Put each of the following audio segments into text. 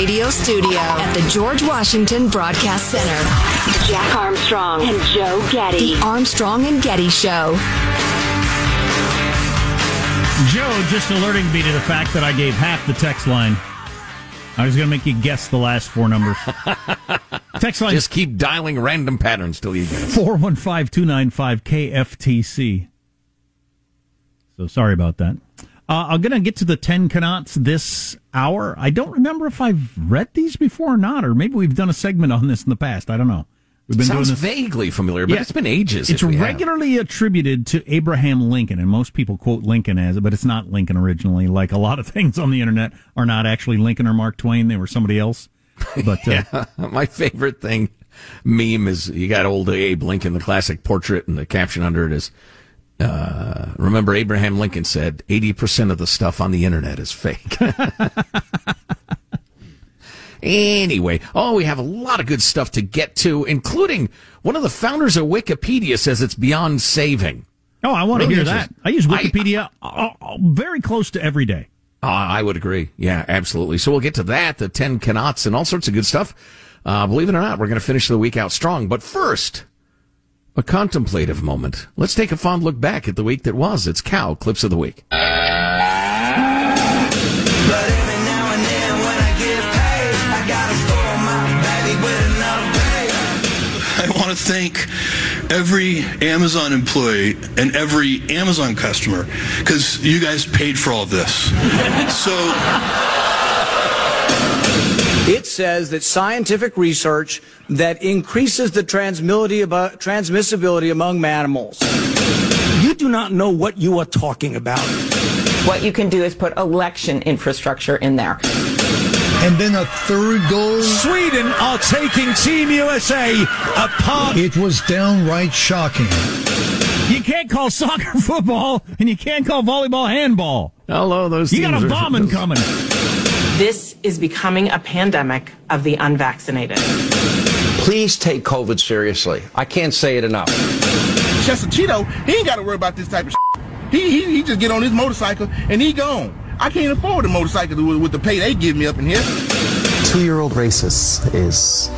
radio studio at the George Washington Broadcast Center. Jack Armstrong and Joe Getty. The Armstrong and Getty Show. Joe just alerting me to the fact that I gave half the text line. I was going to make you guess the last four numbers. text line. Just keep dialing random patterns till you get it. 415 295 KFTC. So sorry about that. Uh, I'm going to get to the 10 cannots this hour. I don't remember if I've read these before or not, or maybe we've done a segment on this in the past. I don't know. We've been Sounds doing this. vaguely familiar, but yeah, it's been ages. It's regularly have. attributed to Abraham Lincoln, and most people quote Lincoln as it, but it's not Lincoln originally. Like a lot of things on the internet are not actually Lincoln or Mark Twain; they were somebody else. But uh, yeah, my favorite thing meme is you got old Abe Lincoln, the classic portrait, and the caption under it is uh, remember, Abraham Lincoln said 80% of the stuff on the internet is fake. anyway, oh, we have a lot of good stuff to get to, including one of the founders of Wikipedia says it's beyond saving. Oh, I want to hear that. I use Wikipedia I, uh, uh, very close to every day. Uh, I would agree. Yeah, absolutely. So we'll get to that, the 10 cannots, and all sorts of good stuff. Uh, believe it or not, we're going to finish the week out strong. But first, a contemplative moment. Let's take a fond look back at the week that was. It's Cow Clips of the Week. I want to thank every Amazon employee and every Amazon customer because you guys paid for all this. so. It says that scientific research that increases the transmissibility among mammals. You do not know what you are talking about. What you can do is put election infrastructure in there. And then a third goal. Sweden are taking Team USA apart. It was downright shocking. You can't call soccer football, and you can't call volleyball handball. Hello, those. You got a bombing coming. This is becoming a pandemic of the unvaccinated. Please take COVID seriously. I can't say it enough. Chester Cheeto, he ain't got to worry about this type of shit. He, he, he just get on his motorcycle and he gone. I can't afford a motorcycle with, with the pay they give me up in here. Two-year-old racist is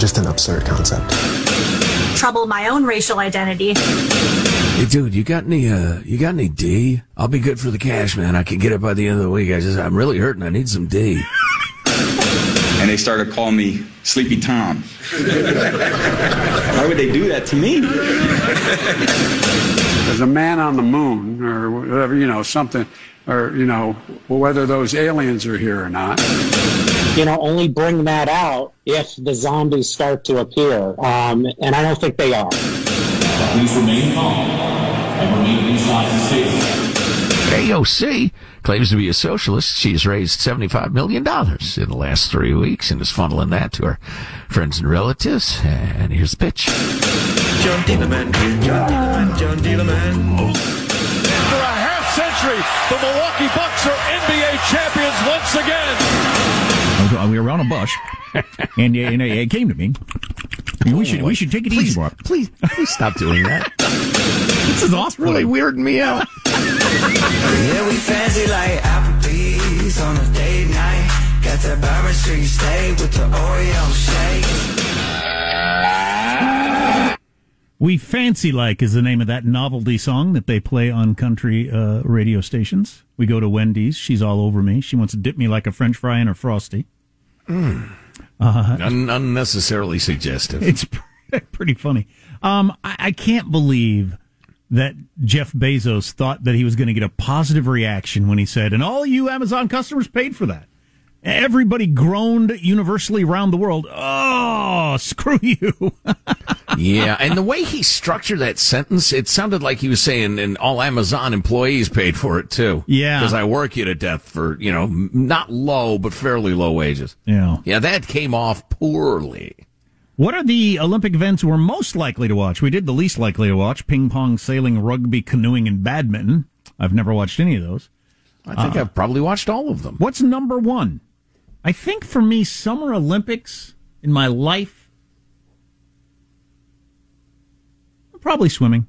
just an absurd concept. Trouble my own racial identity. Hey, dude, you got any, uh, you got any D? I'll be good for the cash, man. I can get it by the end of the week. I just, I'm really hurting. I need some D. and they started calling me Sleepy Tom. Why would they do that to me? There's a man on the moon, or whatever, you know, something, or, you know, whether those aliens are here or not. You know, only bring that out if the zombies start to appear. Um, and I don't think they are. Please remain calm and remain inside the stadium. AOC claims to be a socialist. She has raised $75 million in the last three weeks and is funneling that to her friends and relatives. And here's the pitch. John Dealerman, John Dealerman, John Dealerman. For a half century, the Milwaukee Bucks are NBA champions once again. We were on a bus, and, and it came to me. We should we should take it please, easy, Bob. Please, please stop doing that. this is awesome. Really weirding me out. yeah, we fancy like Applebee's on a date night. Got that Bourbon Street steak with the Oreo shake. We Fancy Like is the name of that novelty song that they play on country uh, radio stations. We go to Wendy's. She's all over me. She wants to dip me like a French fry in a frosty. Mm. Uh, Un- unnecessarily suggestive. It's pretty funny. Um, I-, I can't believe that Jeff Bezos thought that he was going to get a positive reaction when he said, and all you Amazon customers paid for that. Everybody groaned universally around the world. Oh, screw you. yeah, and the way he structured that sentence, it sounded like he was saying, and all Amazon employees paid for it too. Yeah. Because I work you to death for, you know, not low, but fairly low wages. Yeah. Yeah, that came off poorly. What are the Olympic events we're most likely to watch? We did the least likely to watch ping pong, sailing, rugby, canoeing, and badminton. I've never watched any of those. I think uh, I've probably watched all of them. What's number one? I think for me, Summer Olympics in my life, probably swimming.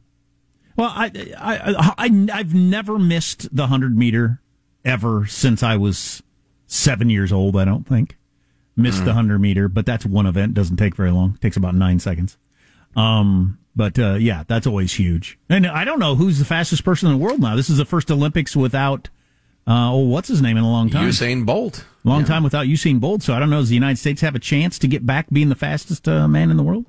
Well, I, I, I, I've never missed the 100 meter ever since I was seven years old, I don't think. missed the 100 meter, but that's one event. Doesn't take very long. takes about nine seconds. Um, but uh, yeah, that's always huge. And I don't know who's the fastest person in the world now. This is the first Olympics without, uh, oh, what's his name in a long time? Usain Bolt. Long time without Usain Bolt. So I don't know. Does the United States have a chance to get back being the fastest uh, man in the world?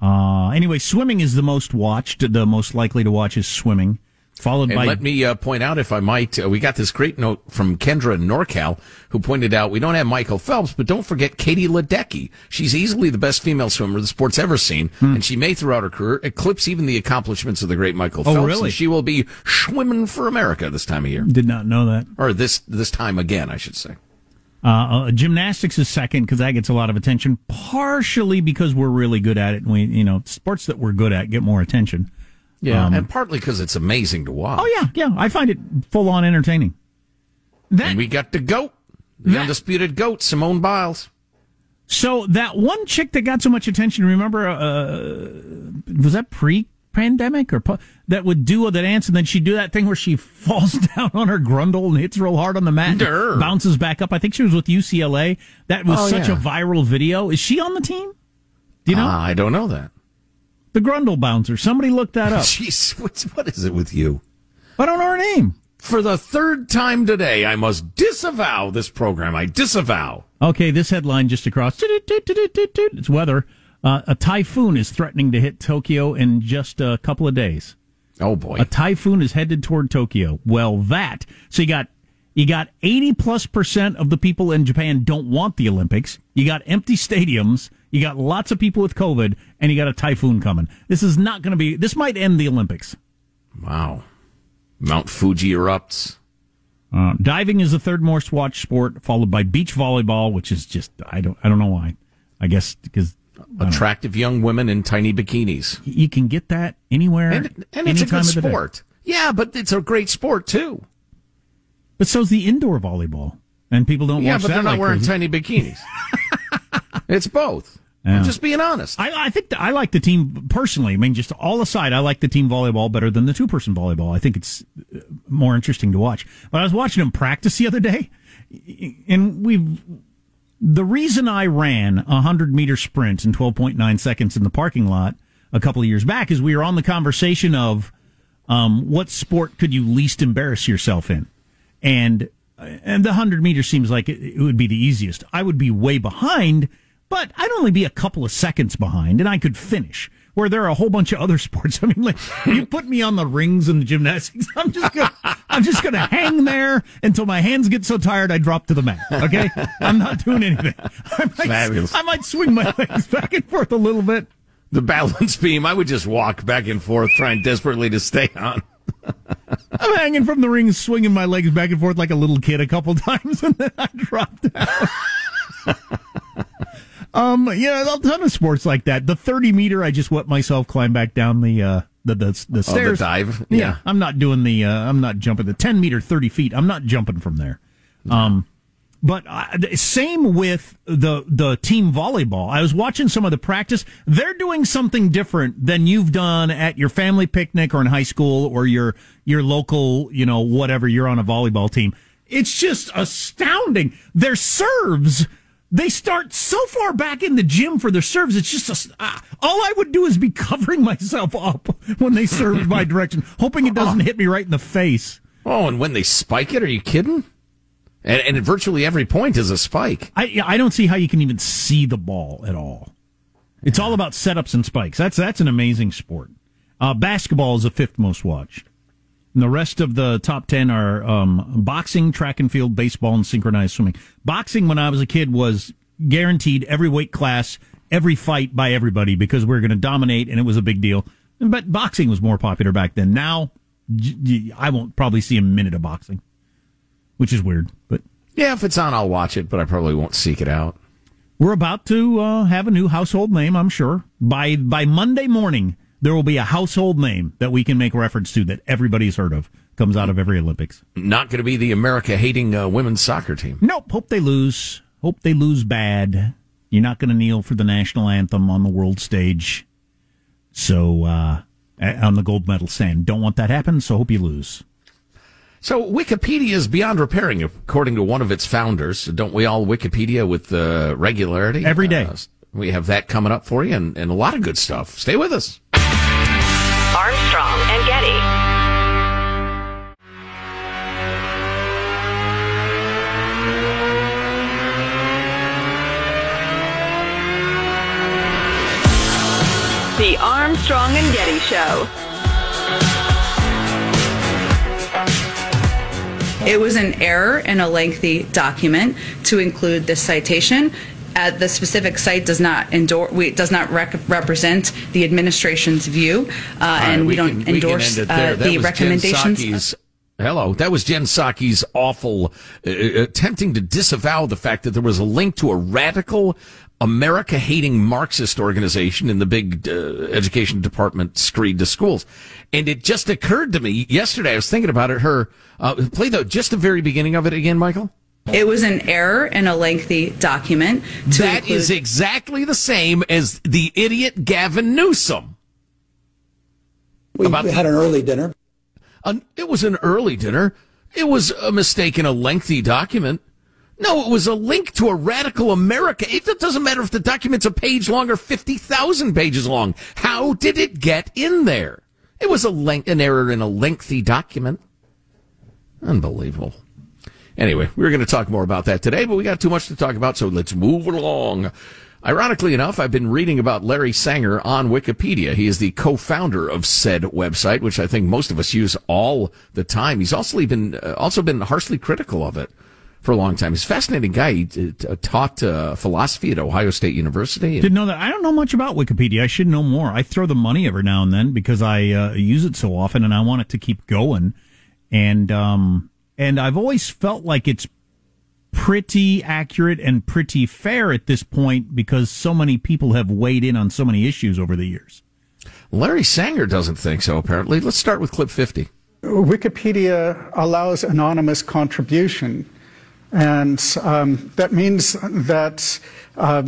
Uh, anyway, swimming is the most watched. The most likely to watch is swimming, followed And by. let me uh, point out, if I might, uh, we got this great note from Kendra NorCal, who pointed out we don't have Michael Phelps, but don't forget Katie Ledecky. She's easily the best female swimmer the sport's ever seen, and she may, throughout her career, eclipse even the accomplishments of the great Michael Oh, Phelps. really? And she will be swimming for America this time of year, Did not know that. or this this time again, I should say. Uh, uh, gymnastics is second because that gets a lot of attention, partially because we're really good at it. And we, you know, sports that we're good at get more attention. Yeah, Um, and partly because it's amazing to watch. oh yeah, yeah. I find it full on entertaining. and we got the goat, the That- undisputed goat, Simone Biles. So that one chick that got so much attention, remember, uh, was that pre-pandemic or po- that would do the dance and then she'd do that thing where she falls down on her grundle and hits real hard on the mat, Durr. bounces back up. I think she was with UCLA. That was Oh, such yeah. a viral video. Is she on the team? Do you know Ah, I don't know that. The grundle bouncer? Somebody look that up. Jeez, what's, what is it with you? I don't know her name. For the third time today, I must disavow this program. I disavow. Okay, this headline just across. It's weather. Uh, a typhoon is threatening to hit Tokyo in just a couple of days. Oh boy. A typhoon is headed toward Tokyo. Well, that so you got you got eighty plus percent of the people in Japan don't want the Olympics. You got empty stadiums. You got lots of people with COVID, and you got a typhoon coming. This is not going to be. This might end the Olympics. Wow. Mount Fuji erupts. Uh, diving is the third most watched sport, followed by beach volleyball, which is just I don't I don't know why. I guess because Attractive young women in tiny bikinis. you can get that anywhere, And, and it's a good of the day. sport. Yeah, but it's a great sport too. But so's the indoor volleyball, and people don't yeah, watch but they're not like wearing crazy. tiny bikinis. it's both. Yeah. I'm just being honest. I, I think that I like the team personally. I mean, just all aside, I like the team volleyball better than the two person volleyball. I think it's uh, more interesting to watch. But I was watching them practice the other day, and we've the reason I ran a hundred meter sprint in twelve point nine seconds in the parking lot a couple of years back is we were on the conversation of um, what sport could you least embarrass yourself in, and and the hundred meter seems like it would be the easiest. I would be way behind, but I'd only be a couple of seconds behind, and I could finish. Where there are a whole bunch of other sports. I mean, like you put me on the rings and the gymnastics, I'm just gonna, I'm just gonna hang there until my hands get so tired I drop to the mat. Okay, I'm not doing anything. I might, Fabulous. I might swing my legs back and forth a little bit. The balance beam, I would just walk back and forth, trying desperately to stay on. I'm hanging from the rings, swinging my legs back and forth like a little kid a couple times, and then I drop down. Um, yeah, a ton of sports like that. The 30 meter, I just let myself climb back down the uh, the the, the stairs. dive? Yeah. Yeah. I'm not doing the. Uh, I'm not jumping the 10 meter, 30 feet. I'm not jumping from there. Um, but uh, same with the the team volleyball. I was watching some of the practice. They're doing something different than you've done at your family picnic or in high school or your your local, you know, whatever. You're on a volleyball team. It's just astounding. Their serves. They start so far back in the gym for their serves. It's just a, uh, all I would do is be covering myself up when they served my direction, hoping it doesn't hit me right in the face. Oh, and when they spike it, are you kidding? And, and virtually every point is a spike. I I don't see how you can even see the ball at all. It's all about setups and spikes. That's that's an amazing sport. Uh, basketball is the fifth most watched. And the rest of the top ten are um, boxing, track and field, baseball, and synchronized swimming. Boxing, when I was a kid, was guaranteed every weight class, every fight by everybody because we are going to dominate, and it was a big deal. But boxing was more popular back then. Now, I won't probably see a minute of boxing, which is weird. But Yeah, if it's on, I'll watch it, but I probably won't seek it out. We're about to uh, have a new household name, I'm sure. By by Monday morning, there will be a household name that we can make reference to that everybody's heard of. Comes out of every Olympics. Not going to be the America hating uh, women's soccer team. Nope. Hope they lose. Hope they lose bad. You're not going to kneel for the national anthem on the world stage. So uh, on the gold medal stand, don't want that happen. So hope you lose. So Wikipedia is beyond repairing, according to one of its founders. Don't we all Wikipedia with uh, regularity? Every day. Uh, we have that coming up for you and, and a lot of good stuff. Stay with us. Armstrong and Getty. The Armstrong and Getty Show. It was an error in a lengthy document to include this citation. Uh, the specific site does not endorse, we, does not rec- represent the administration's view, uh, right, and we, we don't can- we endorse end uh, the recommendations. Hello, that was Jen Psaki's awful uh, attempting to disavow the fact that there was a link to a radical America hating Marxist organization in the big uh, education department screed to schools. And it just occurred to me yesterday, I was thinking about it, her, uh, play the, just the very beginning of it again, Michael. It was an error in a lengthy document. To That include- is exactly the same as the idiot Gavin Newsom. We had an early dinner. An, it was an early dinner. It was a mistake in a lengthy document. No, it was a link to a radical America. It doesn't matter if the document's a page long or 50,000 pages long. How did it get in there? It was a length, an error in a lengthy document. Unbelievable. Anyway, we were going to talk more about that today, but we got too much to talk about, so let's move along. Ironically enough, I've been reading about Larry Sanger on Wikipedia. He is the co-founder of said website, which I think most of us use all the time. He's also been uh, also been harshly critical of it for a long time. He's a fascinating guy. He uh, taught uh, philosophy at Ohio State University. Didn't know that. I don't know much about Wikipedia. I should know more. I throw the money every now and then because I uh, use it so often, and I want it to keep going. And um, and I've always felt like it's pretty accurate and pretty fair at this point because so many people have weighed in on so many issues over the years. Larry Sanger doesn't think so. Apparently, let's start with clip fifty. Wikipedia allows anonymous contribution. And um, that means that uh,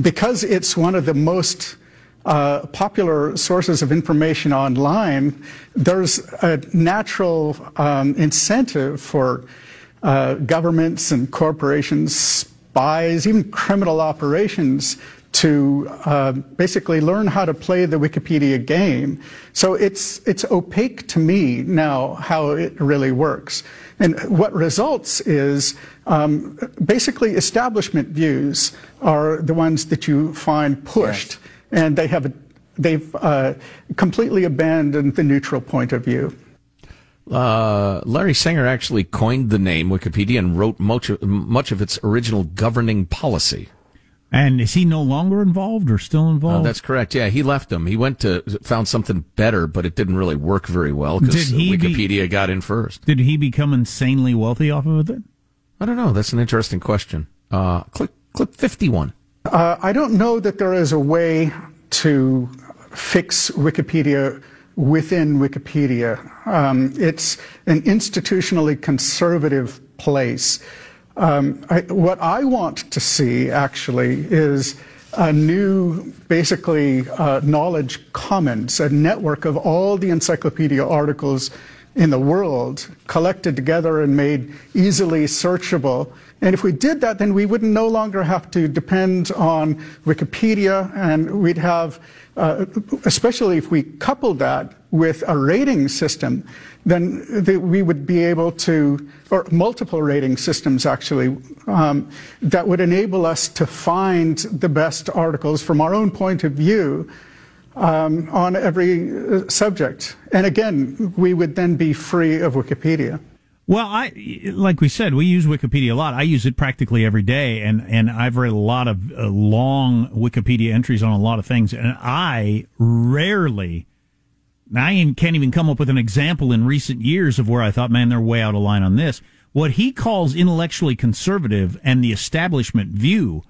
because it's one of the most uh, popular sources of information online, there's a natural um, incentive for uh, governments and corporations, spies, even criminal operations to uh, basically learn how to play the Wikipedia game. So it's it's opaque to me now how it really works. And what results is um, basically establishment views are the ones that you find pushed, and they have they've uh, completely abandoned the neutral point of view. Uh, Larry Sanger actually coined the name Wikipedia and wrote much of, much of its original governing policy. And is he no longer involved or still Uh, involved? that's correct. Yeah, he left them. He went to found something better, but it didn't really work very well because Did he be- Wikipedia got in first. Did he become insanely wealthy off of it? I don't know. That's an interesting question. Uh, click clip fifty one. Uh, I don't know that there is a way to fix Wikipedia within Wikipedia. Um, it's an institutionally conservative place. Um, I, what I want to see actually is a new, basically, uh, knowledge commons, a network of all the encyclopedia articles in the world collected together and made easily searchable. And if we did that, then we wouldn't no longer have to depend on Wikipedia, and we'd have, uh, especially if we coupled that with a rating system, then the, we would be able to, or multiple rating systems actually, um, that would enable us to find the best articles from our own point of view um, on every uh, subject. And again, we would then be free of Wikipedia. Well, I like we said, we use Wikipedia a lot. I use it practically every day, and and I've read a lot of uh, long Wikipedia entries on a lot of things, and I rarely. I can't even come up with an example in recent years of where I thought, man, they're way out of line on this. What he calls intellectually conservative and the establishment view,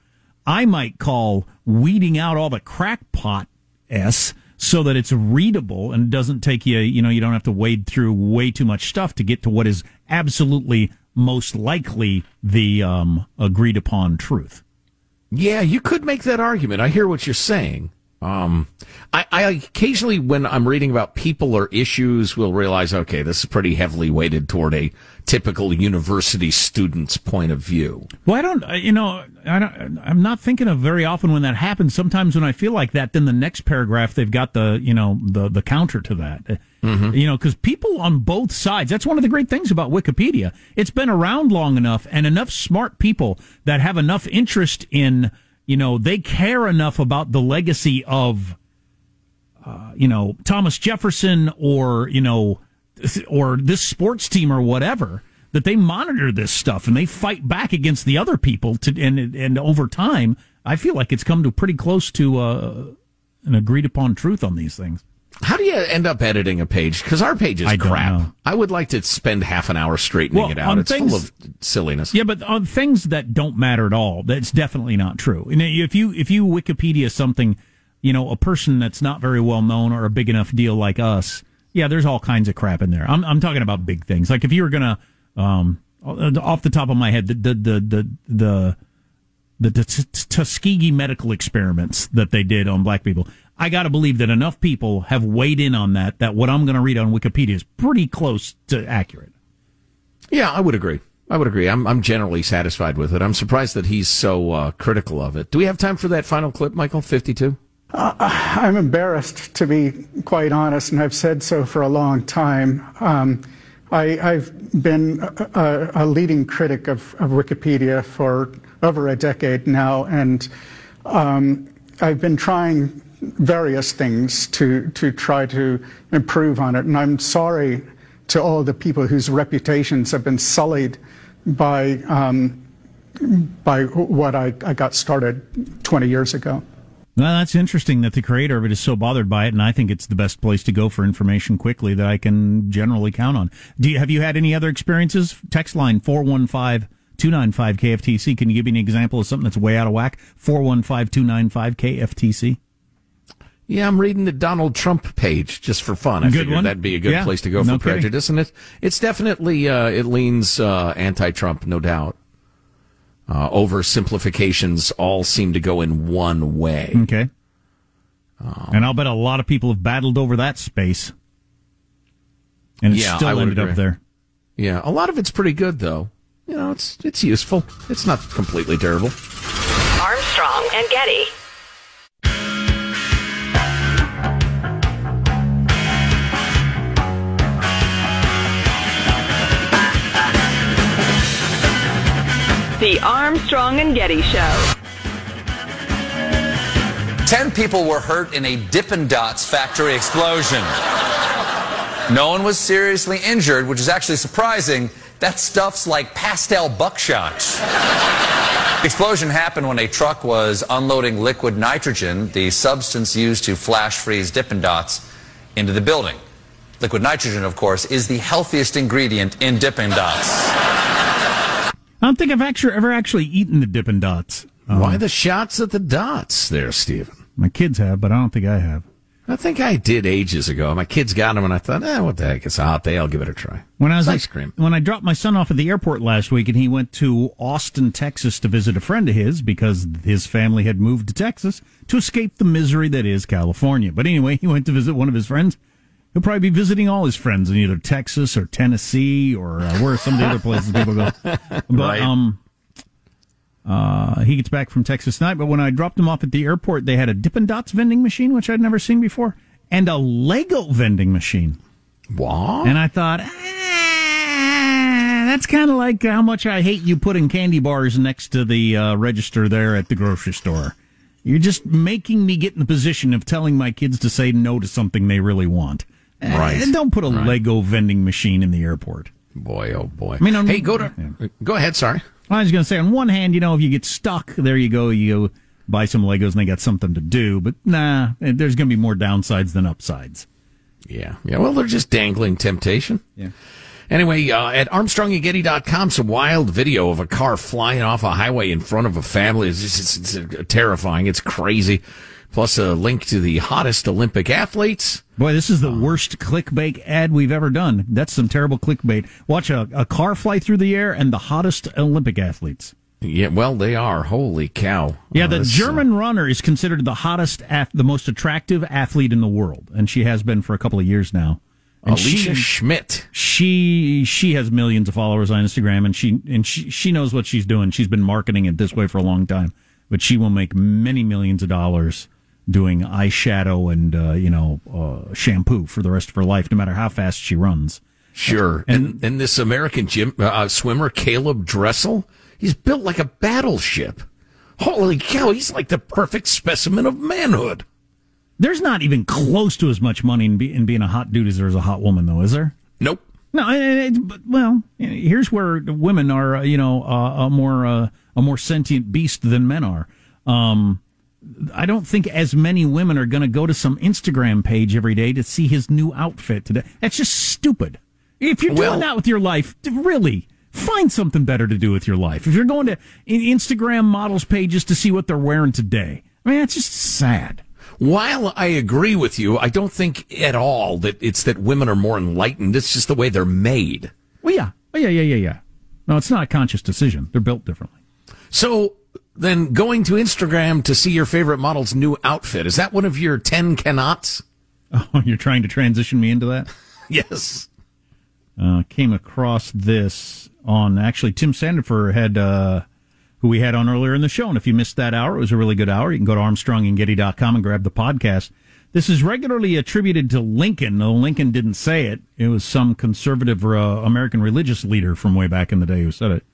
I might call weeding out all the crackpot s so that it's readable and doesn't take you, you know, you don't have to wade through way too much stuff to get to what is absolutely most likely the um, agreed upon truth. Yeah, you could make that argument. I hear what you're saying. Um, I, I occasionally, when I'm reading about people or issues, will realize, okay, this is pretty heavily weighted toward a typical university student's point of view. Well, I don't, uh, you know, I don't, I'm not thinking of very often when that happens. Sometimes when I feel like that, then the next paragraph they've got the, you know, the the counter to that. Mm-hmm. You know, because people on both sides. That's one of the great things about Wikipedia. It's been around long enough, and enough smart people that have enough interest in you know, they care enough about the legacy of, uh, you know, Thomas Jefferson or, you know, or this sports team or whatever that they monitor this stuff and they fight back against the other people to, and, and over time, I feel like it's come to pretty close to, uh, an agreed upon truth on these things. How do you end up editing a page? Because our page is I crap. I would like to spend half an hour straightening well, it out. It's things, full of silliness. Yeah, but on things that don't matter at all, that's definitely not true. And if you if you Wikipedia something, you know, a person that's not very well known or a big enough deal like us, yeah, there's all kinds of crap in there. I'm I'm talking about big things. Like if you were gonna, um, off the top of my head, the the the the, the the, the Tuskegee medical experiments that they did on black people. I got to believe that enough people have weighed in on that that what I'm going to read on Wikipedia is pretty close to accurate. Yeah, I would agree. I would agree. I'm I'm generally satisfied with it. I'm surprised that he's so uh, critical of it. Do we have time for that final clip, Michael? 52. Uh, I'm embarrassed, to be quite honest, and I've said so for a long time. Um, I, have been a, a, leading critic of, of, Wikipedia for over a decade now, and um, I've been trying various things to, to try to improve on it. And I'm sorry to all the people whose reputations have been sullied by, um, by what I, I got started 20 years ago. Well, that's interesting that the creator of it is so bothered by it, and I think it's the best place to go for information quickly that I can generally count on. Do you, have you had any other experiences? Text line 415 295 KFTC. Can you give me an example of something that's way out of whack? 415 295 KFTC. Yeah, I'm reading the Donald Trump page just for fun. I good figured one. that'd be a good yeah, place to go no for prejudice, and it, it's definitely uh, it leans uh, anti-Trump, no doubt. Uh, oversimplifications all seem to go in one way. Okay, um, and I'll bet a lot of people have battled over that space, and it yeah, still ended agree. up there. Yeah, a lot of it's pretty good though. You know, it's it's useful. It's not completely terrible. Armstrong and Getty. The Armstrong and Getty Show. Ten people were hurt in a Dippin' Dots factory explosion. No one was seriously injured, which is actually surprising. That stuff's like pastel buckshot. explosion happened when a truck was unloading liquid nitrogen, the substance used to flash freeze Dippin' Dots, into the building. Liquid nitrogen, of course, is the healthiest ingredient in Dippin' Dots. I don't think I've actually ever actually eaten the Dippin' Dots. Um, Why the shots at the dots there, Stephen? My kids have, but I don't think I have. I think I did ages ago. My kids got them, and I thought, eh, what the heck? It's a hot day. I'll give it a try. When I was ice cream. When I dropped my son off at the airport last week, and he went to Austin, Texas, to visit a friend of his because his family had moved to Texas to escape the misery that is California. But anyway, he went to visit one of his friends. He'll probably be visiting all his friends in either Texas or Tennessee or uh, where some of the other places people go. But Right. um, uh, he gets back from Texas tonight. But when I dropped him off at the airport, they had a Dippin' Dots vending machine, which I'd never seen before, and a Lego vending machine. Wow. And I thought, ah, that's kind of like how much I hate you putting candy bars next to the uh, register there at the grocery store. You're just making me get in the position of telling my kids to say no to something they really want. Right. And don't put a Right. Lego vending machine in the airport. Boy, oh boy. I mean, on- hey, go to go ahead. Sorry. I was going to say, on one hand, you know, if you get stuck, there you go. You go buy some Legos and they got something to do. But nah, eh, there's going to be more downsides than upsides. Yeah. Yeah. Well, they're just dangling temptation. Yeah. Anyway, uh, at ArmstrongandGetty.com, some wild video of a car flying off a highway in front of a family. It's, just, it's, it's terrifying. It's crazy. Plus a link to the hottest Olympic athletes. Boy, this is the worst clickbait ad we've ever done. That's some terrible clickbait. Watch a, a car fly through the air and the hottest Olympic athletes. Yeah, well, they are. Holy cow! Yeah, Uh, the uh, German runner is considered the hottest, ath- the most attractive athlete in the world, and she has been for a couple of years now. And Alica Schmidt. She she has millions of followers on Instagram, and she and she she knows what she's doing. She's been marketing it this way for a long time, but she will make many millions of dollars doing eyeshadow and uh, you know uh, shampoo for the rest of her life, no matter how fast she runs. Sure. And, and, this American gym uh, swimmer, Caeleb Dressel, he's built like a battleship. Holy cow, he's like the perfect specimen of manhood. There's not even close to as much money in, be, in being a hot dude as there is a hot woman, though, is there? Nope. No, it, it, but, well, here's where women are, uh, you know, uh, a more uh, a more sentient beast than men are. Um, I don't think as many women are going to go to some Instagram page every day to see his new outfit today. That's just stupid. If you're doing that with your life, really find something better to do with your life. If you're going to Instagram models pages to see what they're wearing today, I mean, that's just sad. While I agree with you, I don't think at all that it's that women are more enlightened. It's just the way they're made. Well, yeah, oh, yeah, yeah, yeah, yeah. No, it's not a conscious decision. They're built differently. So then going to Instagram to see your favorite model's new outfit, is that one of your 10 cannots? Oh, you're trying to transition me into that? Yes. uh, came across this on actually Tim Sandefur had uh, who we had on earlier in the show, and if you missed that hour, it was a really good hour. You can go to ArmstrongandGetty.com and grab the podcast. This is regularly attributed to Lincoln, though Lincoln didn't say it. It was some conservative uh, American religious leader from way back in the day who said it.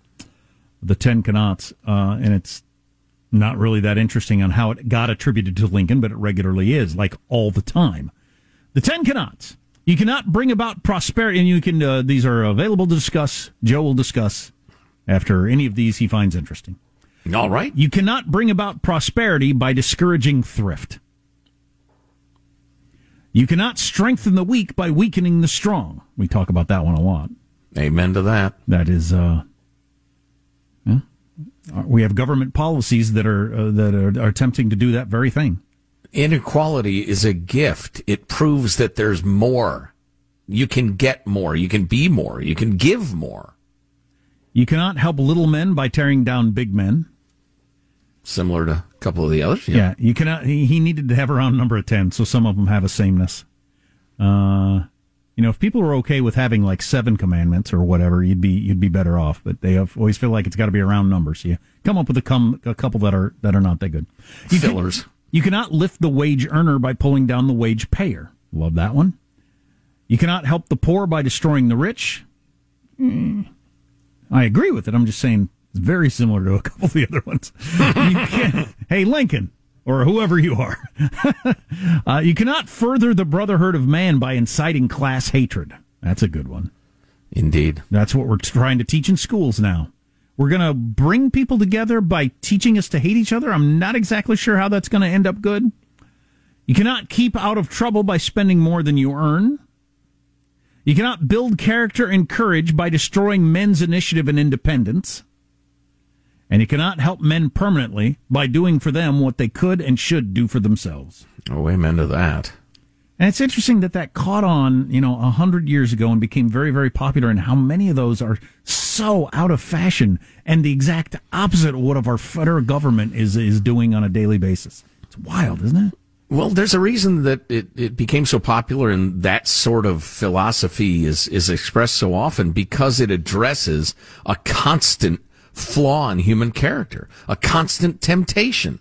The Ten Cannots, uh, and it's not really that interesting on how it got attributed to Lincoln, but it regularly is, like all the time. The Ten Cannots. You cannot bring about prosperity, and you can. Uh, these are available to discuss. Joe will discuss after any of these he finds interesting. All right. You cannot bring about prosperity by discouraging thrift. You cannot strengthen the weak by weakening the strong. We talk about that one a lot. Amen to that. That is, uh. Uh, we have government policies that are uh, that are, are attempting to do that very thing. Inequality is a gift. It proves that there's more. You can get more. You can be more. You can give more. You cannot help little men by tearing down big men. Similar to a couple of the others. Yeah, you cannot. He, he needed to have a round number of ten, so some of them have a sameness. Uh, you know, if people were okay with having like seven commandments or whatever, you'd be you'd be better off. But they have, always feel like it's got to be a round number, so you come up with a, com, a couple that are that are not that good. You can- Fillers. you cannot lift the wage earner by pulling down the wage payer. Love that one. You cannot help the poor by destroying the rich. Mm. I agree with it. I'm just saying it's very similar to a couple of the other ones. Hey, Lincoln, or whoever you are, uh, you cannot further the brotherhood of man by inciting class hatred. That's a good one. Indeed. That's what we're trying to teach in schools now. We're going to bring people together by teaching us to hate each other. I'm not exactly sure how that's going to end up good. You cannot keep out of trouble by spending more than you earn. You cannot build character and courage by destroying men's initiative and independence. And you cannot help men permanently by doing for them what they could and should do for themselves. Oh, amen to that. And it's interesting that that caught on, you know, a hundred years ago and became very, very popular. And how many of those are so out of fashion and the exact opposite of what of our federal government is is doing on a daily basis. It's wild, isn't it? Well, there's a reason that it, it became so popular and that sort of philosophy is, is expressed so often because it addresses a constant flaw in human character, a constant temptation.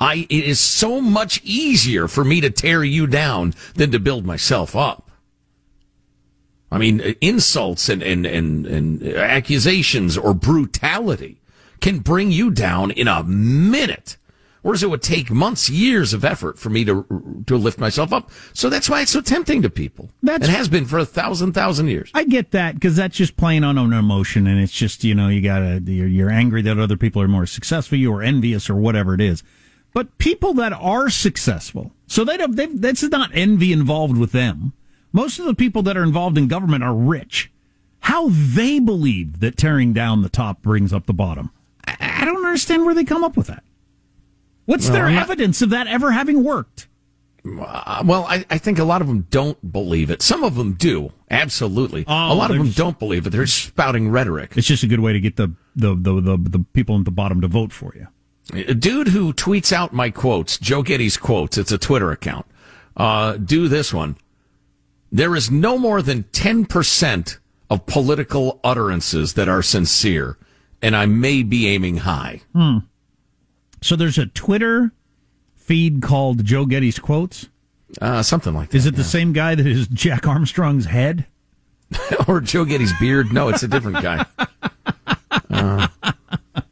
I, it is so much easier for me to tear you down than to build myself up. I mean, insults and, and, and, and accusations or brutality can bring you down in a minute. Whereas it would take months, years of effort for me to to lift myself up. So that's why it's so tempting to people. That's- it has been for a thousand, thousand years. I get that because that's just playing on an emotion, and it's just you know you gotta you're, you're angry that other people are more successful, you or envious or whatever it is. But people that are successful, so they don't, that's not envy involved with them. Most of the people that are involved in government are rich. How they believe that tearing down the top brings up the bottom, I, I don't understand where they come up with that. What's Well, their evidence of that ever having worked? Uh, well, I, I think a lot of them don't believe it. Some of them do, absolutely. Oh, a lot of them don't believe it. They're spouting rhetoric. It's just a good way to get the the the the, the people at the bottom to vote for you. A dude who tweets out my quotes, Joe Getty's quotes, it's a Twitter account. Uh, do this one. There is no more than 10% of political utterances that are sincere, and I may be aiming high. Hmm. So there's a Twitter feed called Joe Getty's quotes. Uh, something like that. Is it the same guy that is Jack Armstrong's head? or Joe Getty's beard? No, it's a different guy. Uh, let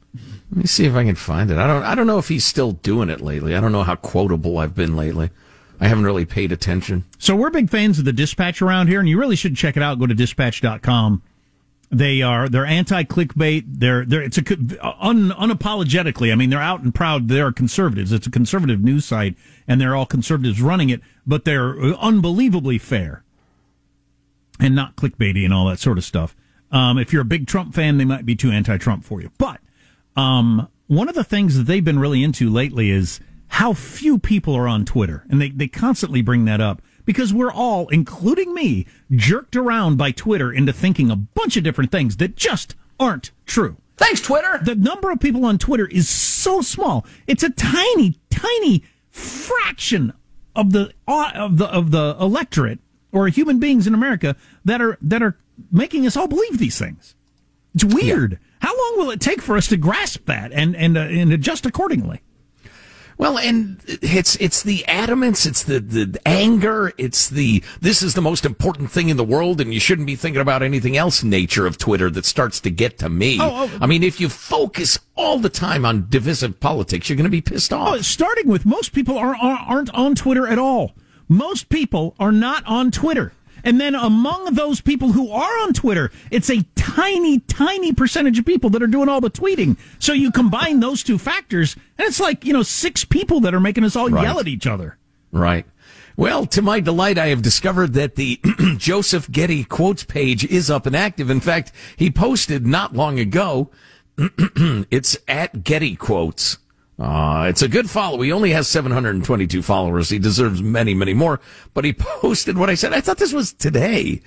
me see if I can find it. I don't. I don't know if he's still doing it lately. I don't know how quotable I've been lately. I haven't really paid attention. So we're big fans of the Dispatch around here, and you really should check it out. Go to dispatch.com. They are they're anti clickbait. They're they're it's a un, unapologetically. I mean, they're out and proud. They are conservatives. It's a conservative news site, and they're all conservatives running it. But they're unbelievably fair and not clickbaity and all that sort of stuff. Um, if you're a big Trump fan, they might be too anti-Trump for you. But um, one of the things that they've been really into lately is how few people are on Twitter, and they they constantly bring that up because we're all, including me, jerked around by Twitter into thinking a bunch of different things that just aren't true. Thanks, Twitter. The number of people on Twitter is so small. It's a tiny, tiny fraction of the uh, of the of the electorate or human beings in America that are that are making us all believe these things. It's weird. Yeah. How long will it take for us to grasp that and and uh, and adjust accordingly? Well, and it's it's the adamance, it's the, the anger, it's the this is the most important thing in the world, and you shouldn't be thinking about anything else. Nature of Twitter that starts to get to me. Oh, oh. I mean, if you focus all the time on divisive politics, you're going to be pissed off. Oh, starting with most people are, aren't on Twitter at all. Most people are not on Twitter. And then among those people who are on Twitter, it's a tiny, tiny percentage of people that are doing all the tweeting. So you combine those two factors, and it's like, you know, six people that are making us all right. yell at each other. Right. Well, to my delight, I have discovered that the Joseph Getty quotes page is up and active. In fact, he posted not long ago. it's at Getty quotes. Uh, it's a good follow. He only has 722 followers. He deserves many, many more. But he posted what I said. I thought this was today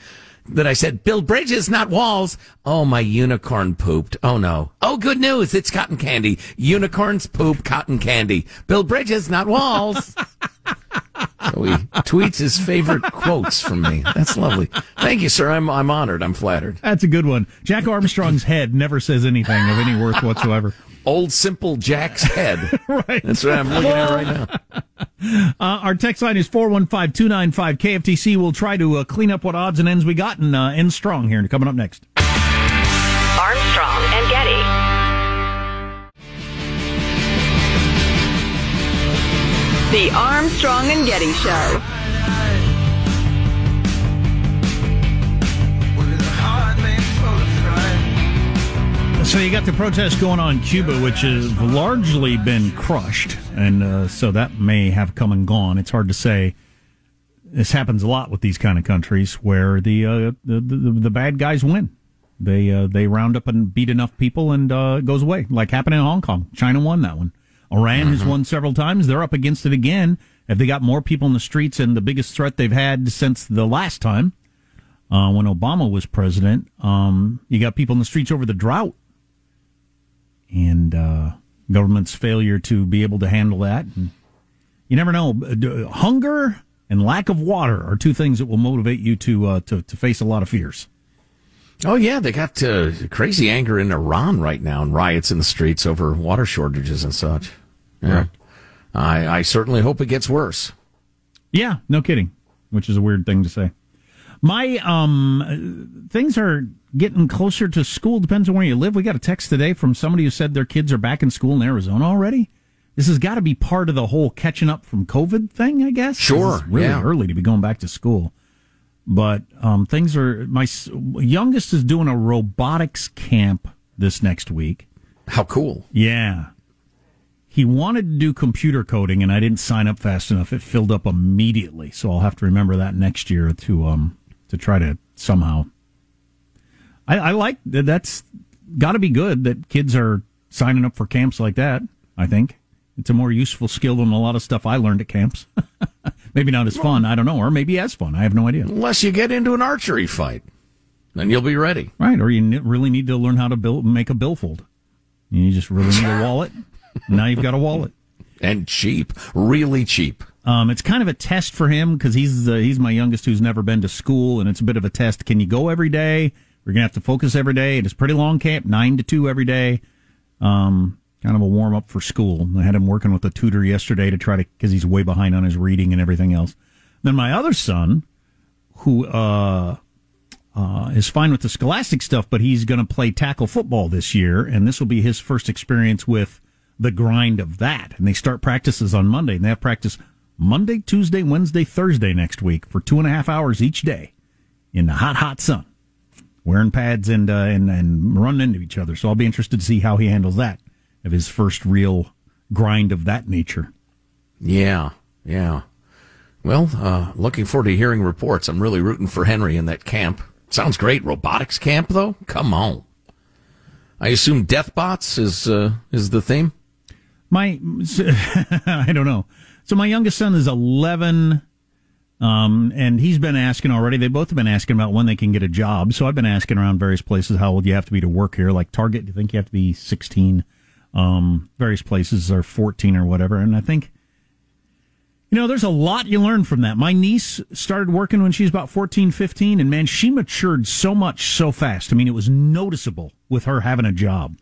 that I said, build bridges, not walls. Oh, my unicorn pooped. Oh no. Oh, good news. It's cotton candy. Unicorns poop cotton candy. Build bridges, not walls. so he tweets his favorite quotes from me. That's lovely. Thank you, sir. I'm, I'm honored. I'm flattered. That's a good one. Jack Armstrong's head never says anything of any worth whatsoever old simple Jack's head. right. That's what I'm looking at right now. Uh, our text line is 415-295 KFTC. We'll try to uh, clean up what odds and ends we got and uh, end strong here. Coming up next. Armstrong and Getty. The Armstrong and Getty Show. So you got the protest going on in Cuba, which has largely been crushed, and uh, so that may have come and gone. It's hard to say. This happens a lot with these kind of countries where the uh, the, the, the bad guys win. They uh, they round up and beat enough people and uh, it goes away, like happened in Hong Kong. China won that one. Iran mm-hmm. has won several times. They're up against it again. Have they got more people in the streets and the biggest threat they've had since the last time uh, when Obama was president? Um, you got people in the streets over the drought and uh, government's failure to be able to handle that. And you never know. Hunger and lack of water are two things that will motivate you to uh, to, to face a lot of fears. Oh yeah, they got uh, crazy anger in Iran right now and riots in the streets over water shortages and such. Yeah, right. I I certainly hope it gets worse. Yeah, no kidding. Which is a weird thing to say. My um things are getting closer to school. Depends on where you live. We got a text today from somebody who said their kids are back in school in Arizona already. This has got to be part of the whole catching up from COVID thing, I guess. Sure, really yeah. early to be going back to school. But um, things are. My youngest is doing a robotics camp this next week. How cool! Yeah, he wanted to do computer coding, and I didn't sign up fast enough. It filled up immediately, so I'll have to remember that next year to um to try to somehow I, I like that. That's got to be good that kids are signing up for camps like that. I think it's a more useful skill than a lot of stuff I learned at camps. maybe not as fun. I don't know, or maybe as fun. I have no idea. Unless you get into an archery fight, then you'll be ready. Right, or you really need to learn how to build, make a billfold. You just really need a wallet. now you've got a wallet. And cheap, really cheap. Um, it's kind of a test for him because he's uh, he's my youngest who's never been to school, and it's a bit of a test. Can you go every day? We're gonna have to focus every day. It is pretty long camp, nine to two every day. Um, kind of a warm up for school. I had him working with a tutor yesterday to try to because he's way behind on his reading and everything else. Then my other son, who uh, uh, is fine with the scholastic stuff, but he's going to play tackle football this year, and this will be his first experience with the grind of that. And they start practices on Monday, and they have practice Monday, Tuesday, Wednesday, Thursday next week for two and a half hours each day in the hot, hot sun, wearing pads and uh, and and running into each other. So I'll be interested to see how he handles that of his first real grind of that nature. Yeah, yeah. Well, uh, looking forward to hearing reports. I'm really rooting for Henry in that camp. Sounds great. Robotics camp, though. Come on. I assume Deathbots is uh, is the theme. My, I don't know. So my youngest son is 11, um, and he's been asking already. They both have been asking about when they can get a job. So I've been asking around various places how old you have to be to work here. Like Target, do you think you have to be 16? Um, various places are 14 or whatever. And I think, you know, there's a lot you learn from that. My niece started working when she was about 14, 15, and man, she matured so much so fast. I mean, it was noticeable with her having a job.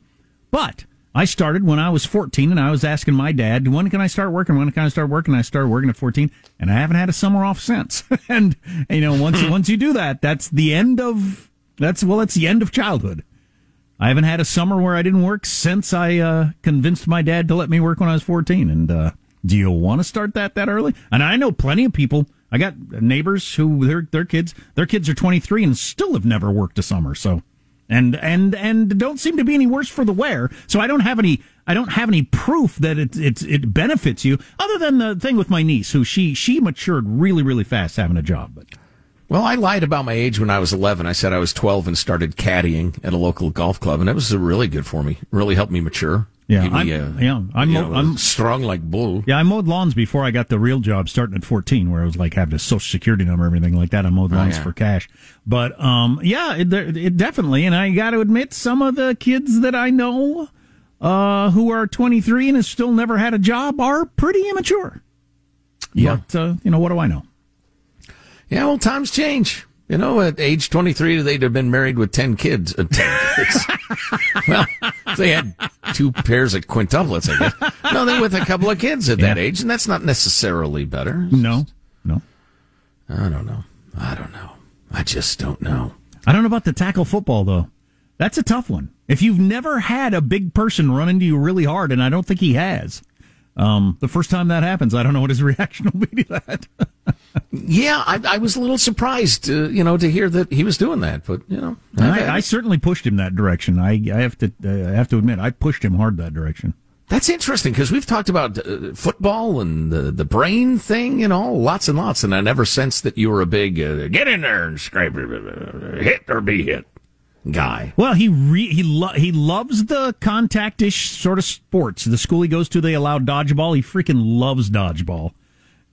But I started when I was 14 and I was asking my dad, when can I start working? When can I start working? I started working at 14 and I haven't had a summer off since. and, you know, once, once you do that, that's the end of, that's, well, that's the end of childhood. I haven't had a summer where I didn't work since I, uh, convinced my dad to let me work when I was 14. And, uh, do you want to start that that early? And I know plenty of people. I got neighbors who their, their kids, their kids are 23 and still have never worked a summer. So, and and and don't seem to be any worse for the wear. So I don't have any I don't have any proof that it it it benefits you, other than the thing with my niece, who she she matured really really fast having a job. But well, I lied about my age when I was 11. I said I was 12 and started caddying at a local golf club, and that was really good for me. Really helped me mature. Yeah, I'm, uh, yeah, I'm, you know, I'm strong like bull. Yeah, I mowed lawns before I got the real job starting at 14, where I was like having a social security number, everything like that. I mowed Oh, lawns yeah. for cash. But, um, yeah, it, it definitely, and I got to admit, some of the kids that I know, uh, who are 23 and have still never had a job are pretty immature. Yeah. But, uh, you know, what do I know? Yeah, well, times change. You know, at age 23, they'd have been married with 10 kids. Uh, 10 kids. well, they had two pairs of quintuplets, I guess. No, they with a couple of kids at that age, and that's not necessarily better. No, no. I don't know. I don't know. I just don't know. I don't know about the tackle football though. That's a tough one. If you've never had a big person run into you really hard, and I don't think he has, um, the first time that happens, I don't know what his reaction will be to that. Yeah, I, I was a little surprised, uh, you know, to hear that he was doing that, but, you know. I, I certainly pushed him that direction. I, I have to, uh, I have to admit, I pushed him hard that direction. That's interesting because we've talked about uh, football and the, the brain thing, you know, lots and lots, and I never sensed that you were a big uh, get in there and scrape, hit or be hit guy. Well, he re- he lo- he loves the contact-ish sort of sports. The school he goes to, they allow dodgeball. He freaking loves dodgeball,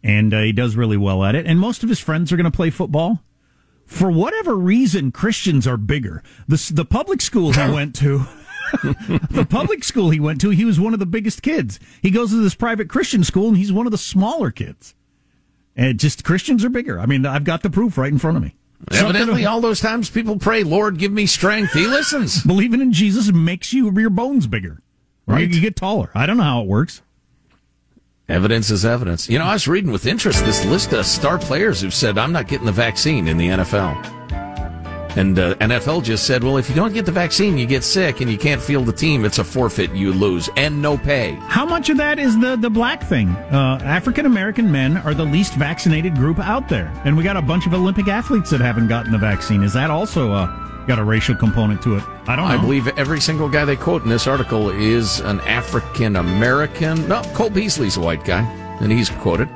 and uh, he does really well at it. And most of his friends are going to play football. For whatever reason, Christians are bigger. The the public school he went to. the public school he went to, he was one of the biggest kids. He goes to this private Christian school, and he's one of the smaller kids. And just Christians are bigger. I mean, I've got the proof right in front of me. Evidently, all those times people pray, Lord, give me strength. He listens. Believing in Jesus makes you your bones bigger. Right. Right. You, you get taller. I don't know how it works. Evidence is evidence. You know, I was reading with interest this list of star players who've said, I'm not getting the vaccine in the NFL. And uh, NFL just said, well, if you don't get the vaccine, you get sick and you can't field the team. It's a forfeit. You lose and no pay. How much of that is the, the black thing? Uh, African American men are the least vaccinated group out there. And we got a bunch of Olympic athletes that haven't gotten the vaccine. Is that also uh, got a racial component to it? I don't know. I believe every single guy they quote in this article is an African American. No, Cole Beasley's a white guy, and he's quoted.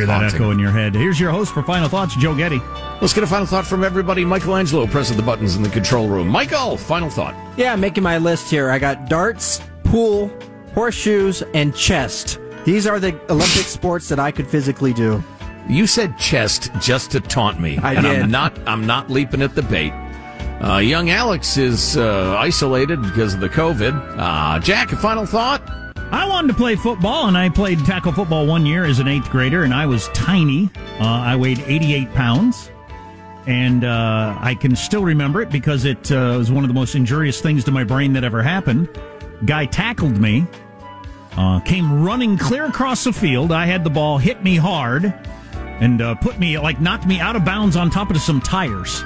Hear that Haunting. echo in your head. Here's your host for Final Thoughts, Joe Getty. Let's get a final thought from everybody. Michael Angelo pressing the buttons in the control room. Michael, final thought. Yeah, making my list here. I got darts, pool, horseshoes, and chest. These are the Olympic sports that I could physically do. You said chest just to taunt me, I and did. I'm not. I'm not leaping at the bait. Uh, young Alex is uh, isolated because of the COVID. Uh, Jack, a final thought. I wanted to play football, and I played tackle football one year as an eighth grader, and I was tiny. Uh, I weighed 88 pounds, and uh, I can still remember it because it uh, was one of the most injurious things to my brain that ever happened. Guy tackled me, uh, came running clear across the field. I had the ball, hit me hard, and uh, put me, like, knocked me out of bounds on top of some tires.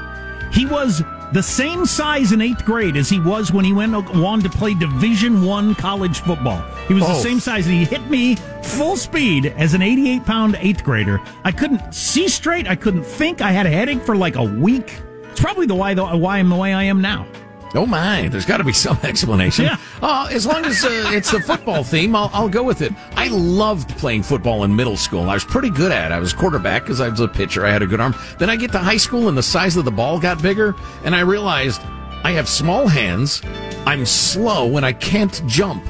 He was the same size in eighth grade as he was when he went on to play Division One college football. He was the Oh. same size, and he hit me full speed as an 88 pound eighth grader. I couldn't see straight. I couldn't think. I had a headache for like a week. It's probably the why the why I'm the way I am now. Oh my, there's got to be some explanation. Yeah. Uh, as long as uh, it's the football theme, I'll, I'll go with it. I loved playing football in middle school. I was pretty good at it. I was quarterback because I was a pitcher. I had a good arm. Then I get to high school and the size of the ball got bigger, and I realized I have small hands, I'm slow, and I can't jump.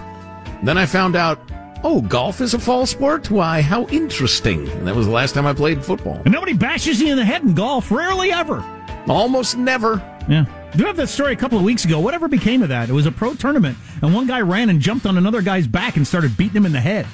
Then I found out, oh, golf is a fall sport? Why, how interesting. And that was the last time I played football. And nobody bashes you in the head in golf. Rarely ever. Almost never. Yeah. Do you have that story a couple of weeks ago? Whatever became of that? It was a pro tournament, and one guy ran and jumped on another guy's back and started beating him in the head.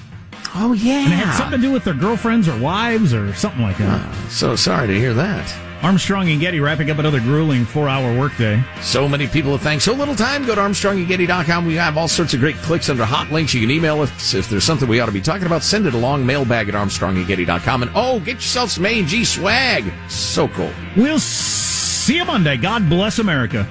Oh, yeah. And it had something to do with their girlfriends or wives or something like that. So sorry to hear that. Armstrong and Getty wrapping up another grueling four hour workday. So many people have thanked so little time. Go to ArmstrongandGetty.com. We have all sorts of great clicks under hot links. You can email us if there's something we ought to be talking about. Send it along, mailbag at ArmstrongandGetty.com. And oh, get yourself some A&G swag. So cool. We'll see you Monday. God bless America.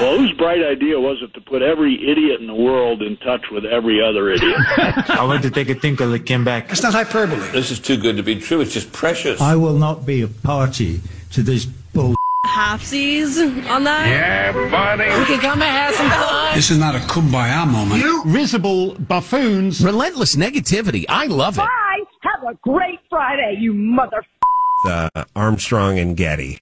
Well, whose bright idea was it to put every idiot in the world in touch with every other idiot? I went to take a tinkle that came back. It's not hyperbole. This is too good to be true. It's just precious. I will not be a party to this bull. halfsies on that. Yeah, buddy. We can come and have some fun. This is not a kumbaya moment. You risible buffoons. Relentless negativity. I love it. A great Friday, you mother. Armstrong and Getty.